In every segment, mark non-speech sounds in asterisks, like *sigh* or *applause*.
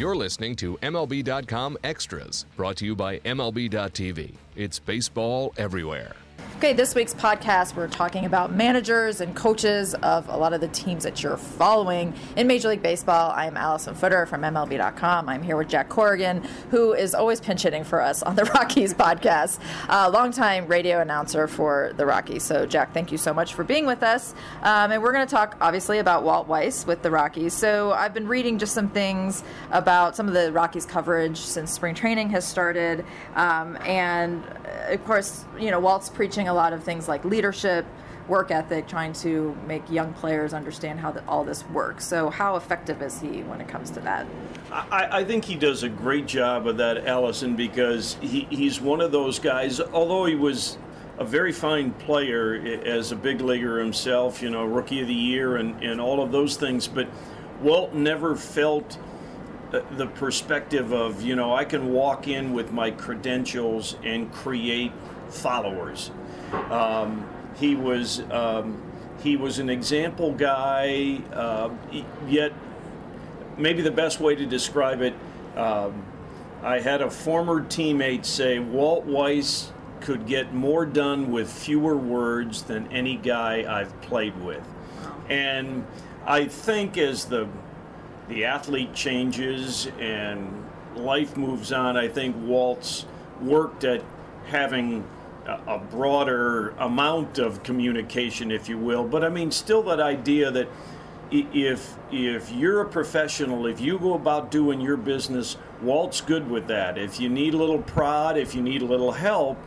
You're listening to MLB.com Extras, brought to you by MLB.tv. It's baseball everywhere. Okay, this week's podcast, we're talking about managers and coaches of a lot of the teams that you're following in Major League Baseball. I'm Alyson Footer from MLB.com. I'm here with Jack Corrigan, who is always pinch hitting for us on the *laughs* Rockies podcast, a longtime radio announcer for the Rockies. So, Jack, thank you so much for being with us. Um, and we're going to talk, obviously, about Walt Weiss with the Rockies. So, I've been reading just some things about some of the Rockies coverage since spring training has started. Um, and, of course, you know, Walt's preaching a lot of things like leadership, work ethic, trying to make young players understand how the, all this works. So, how effective is he when it comes to that? I, I think he does a great job of that, Alyson, because he, he's one of those guys, although he was a very fine player as a big leaguer himself, you know, rookie of the year and, and all of those things, but Walt never felt uh, the perspective of, you know, I can walk in with my credentials and create followers. Um, he was um, he was an example guy, uh, yet maybe the best way to describe it. Um, I had a former teammate say Walt Weiss could get more done with fewer words than any guy I've played with, and I think as the the athlete changes and life moves on, I think Walt's worked at having a broader amount of communication, if you will. But I mean, still that idea that if if you're a professional, if you go about doing your business, Walt's good with that. If you need a little prod, if you need a little help,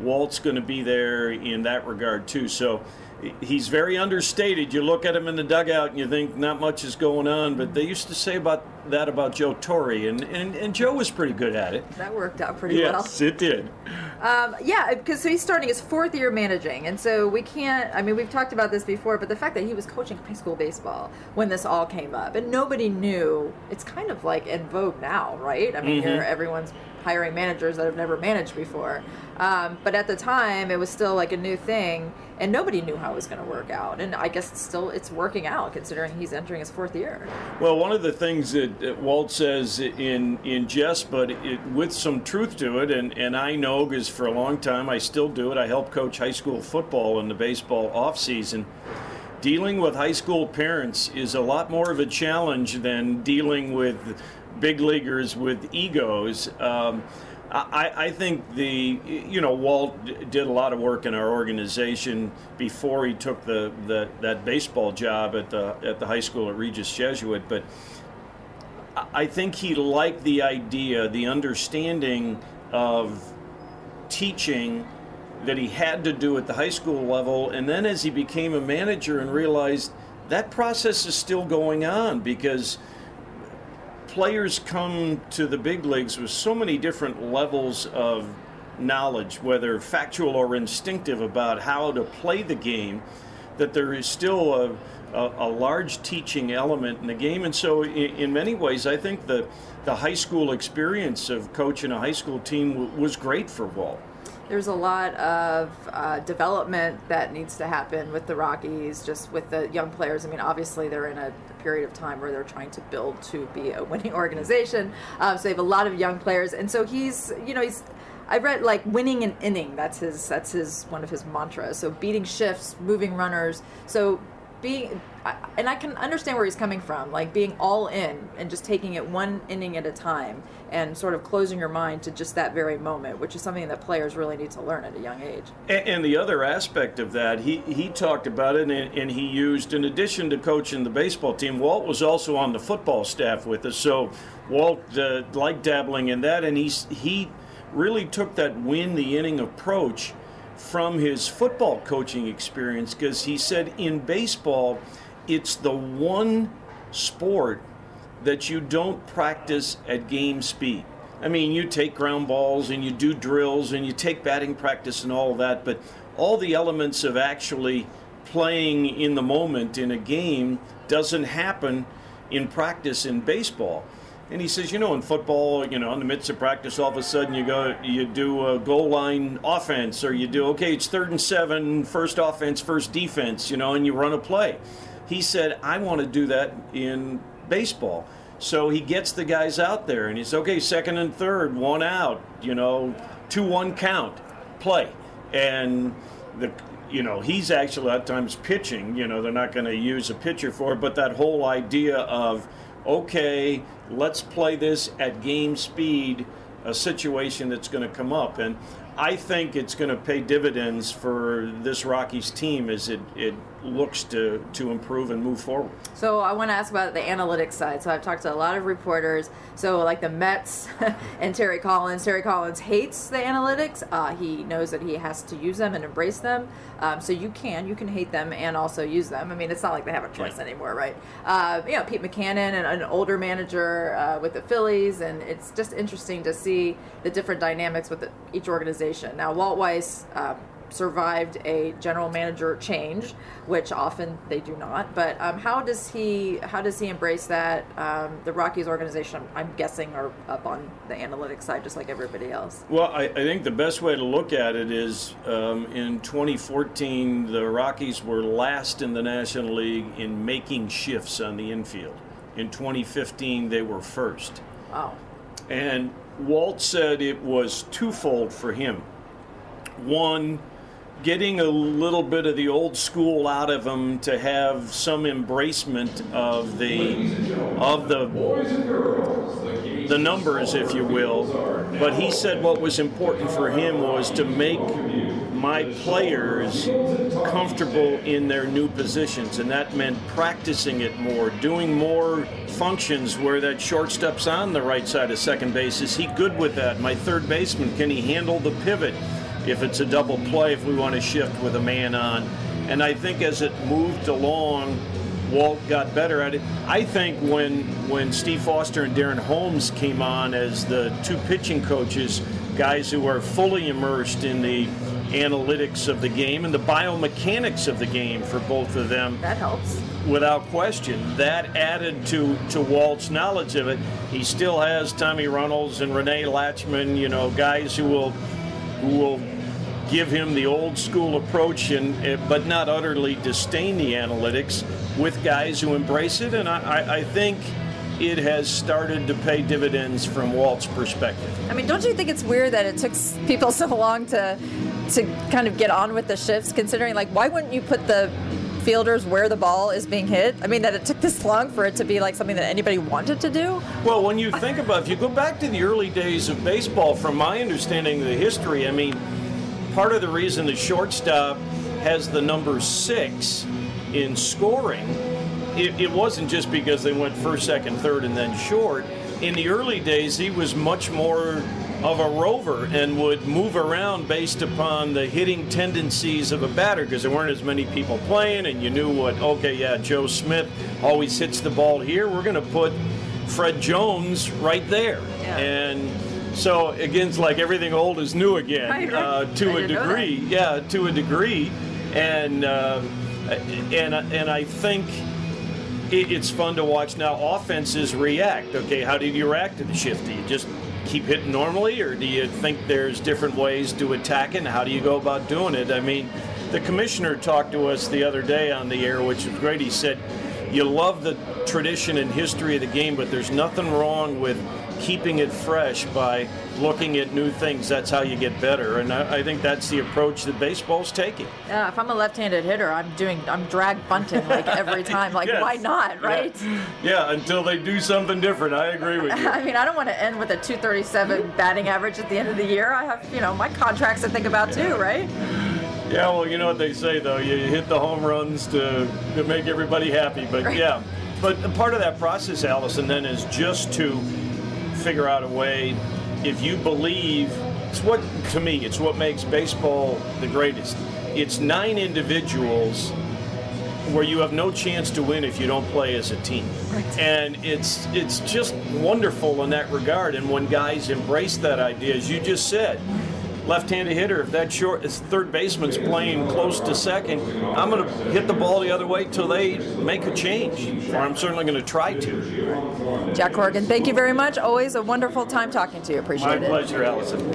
Walt's going to be there in that regard too. So he's very understated. You look at him in the dugout and you think not much is going on, but they used to say about that about Joe Torre, and, and, and Joe was pretty good at it. That worked out pretty yes, well. Yes, it did. Um, yeah, because so he's starting his fourth year managing, and so we can't. I mean, we've talked about this before, but the fact that he was coaching high school baseball when this all came up, and nobody knew. It's kind of like in vogue now, right? I mean, mm-hmm. everyone's hiring managers that have never managed before. Um, but at the time, it was still like a new thing, and nobody knew how it was going to work out. And I guess it's still it's working out considering he's entering his fourth year. Well, one of the things that, that Walt says in in jest, but it, with some truth to it, and and I know because for a long time I still do it. I help coach high school football in the baseball off season dealing with high school parents is a lot more of a challenge than dealing with big leaguers with egos. Um, I, I, think the you know Walt did a lot of work in our organization before he took the, the that baseball job at the at the high school at Regis Jesuit, but I think he liked the idea, the understanding of teaching that he had to do at the high school level, and then as he became a manager and realized that process is still going on because players come to the big leagues with so many different levels of knowledge, whether factual or instinctive, about how to play the game, that there is still a, a, a large teaching element in the game. And so, in, in, many ways, I think the, the high school experience of coaching a high school team w- was great for Walt there's a lot of uh, development that needs to happen with the Rockies, just with the young players. I mean, obviously they're in a period of time where they're trying to build to be a winning *laughs* organization. Um, so they have a lot of young players, and so he's, you know, he's. I read like winning an inning. That's his. That's his one of his mantras. So beating shifts, moving runners. So being and I can understand where he's coming from, like being all in and just taking it one inning at a time and sort of closing your mind to just that very moment, which is something that players really need to learn at a young age. And, and the other aspect of that, he, he talked about it and, and, he used, in addition to coaching the baseball team, Walt was also on the football staff with us. So Walt uh, liked dabbling in that, and he's, he really took that win the inning approach from his football coaching experience because he said in baseball, it's the one sport that you don't practice at game speed. I mean, you take ground balls and you do drills and you take batting practice and all that, but all the elements of actually playing in the moment in a game doesn't happen in practice in baseball. And he says, you know, in football, you know, in the midst of practice, all of a sudden you go, you do a goal line offense, or you do, okay, it's third and seven, first offense, first defense, you know, and you run a play. He said, I want to do that in baseball. So he gets the guys out there and he's okay, second and third, one out, you know, 2 1 count, play. And the you know, he's actually at times pitching. You know, they're not going to use a pitcher for it, but that whole idea of, okay, let's play this at game speed, a situation that's going to come up. And I think it's going to pay dividends for this Rockies team as it, it looks to, to improve and move forward. So I want to ask about the analytics side. So I've talked to a lot of reporters. So like the Mets *laughs* and Terry Collins. Terry Collins hates the analytics. Uh, he knows that he has to use them and embrace them. Um, so you can you can hate them and also use them. I mean, it's not like they have a choice anymore, right? Uh, you know, Pete Mackanin and an older manager uh, with the Phillies, and it's just interesting to see the different dynamics with the, each organization. Now, Walt Weiss um, survived a general manager change, which often they do not. But um, how does he how does he embrace that? Um, the Rockies organization, I'm guessing, are up on the analytics side, just like everybody else. Well, I, I think the best way to look at it is um, in 2014, the Rockies were last in the National League in making shifts on the infield. In 2015, they were first. Wow. And Walt said it was twofold for him. One, getting a little bit of the old school out of them to have some embracement of the of the the numbers, if you will. But he said what was important for him was to make my players comfortable in their new positions, and that meant practicing it more, doing more functions where that shortstop's on the right side of second base. Is he good with that? My third baseman, can he handle the pivot? If it's a double play, if we want to shift with a man on. And I think as it moved along, Walt got better at it. I think when when Steve Foster and Darren Holmes came on as the two pitching coaches, guys who are fully immersed in the analytics of the game and the biomechanics of the game for both of them. That helps. Without question. That added to, to Walt's knowledge of it. He still has Tommy Runnells and Rene Lachemann, you know, guys who will who will give him the old school approach, and eh, but not utterly disdain the analytics with guys who embrace it. And I, I think it has started to pay dividends from Walt's perspective. I mean, don't you think it's weird that it took people *laughs* so long to to kind of get on with the shifts? Considering, like, why wouldn't you put the fielders where the ball is being hit? I mean, that it took this long for it to be like something that anybody wanted to do? Well, when you think about, if you go back to the early days of baseball, from my understanding of the history, I mean part of the reason the shortstop has the number six in scoring, it, it, wasn't just because they went first, second, third, and then short. In the early days, he was much more of a rover and would move around based upon the hitting tendencies of a batter because there weren't as many people playing, and you knew what, okay, yeah, Joe Smith always hits the ball here. We're going to put Fred Jones right there. Yeah. And so again, it's like everything old is new again *laughs* uh, to a degree. Yeah, to a degree, and uh, and and I think it's fun to watch now. Offenses react. Okay, how did you react to the shift? Do you just keep hitting normally, or do you think there's different ways to attack it? And how do you go about doing it? I mean, the commissioner talked to us the other day on the air, which was great. He said, "You love the tradition and history of the game, but there's nothing wrong with." keeping it fresh by looking at new things. That's how you get better, and I, I think that's the approach that baseball's taking. Yeah, if I'm a left-handed hitter, I'm doing I'm drag bunting like every *laughs* time. Like, yes. why not, right? Yeah. yeah. until they do something different. I agree with you. *laughs* I mean, I don't want to end with a 237 batting average at the end of the year. I have, you know, my contracts to think about too, right? Yeah, well, you know what they say though. You hit the home runs to, to make everybody happy, but right. yeah. But part of that process, Alyson, then is just to figure out a way. If you believe, it's what to me, it's what makes baseball the greatest. It's nine individuals where you have no chance to win if you don't play as a team. Right. And it's it's just wonderful in that regard. And when guys embrace that idea, as you just said, left-handed hitter, if that short third baseman's playing close to second, I'm going to hit the ball the other way till they make a change, or I'm certainly going to try to. Jack Corrigan, thank you very much. Always a wonderful time talking to you. Appreciate My it. My pleasure, Alyson.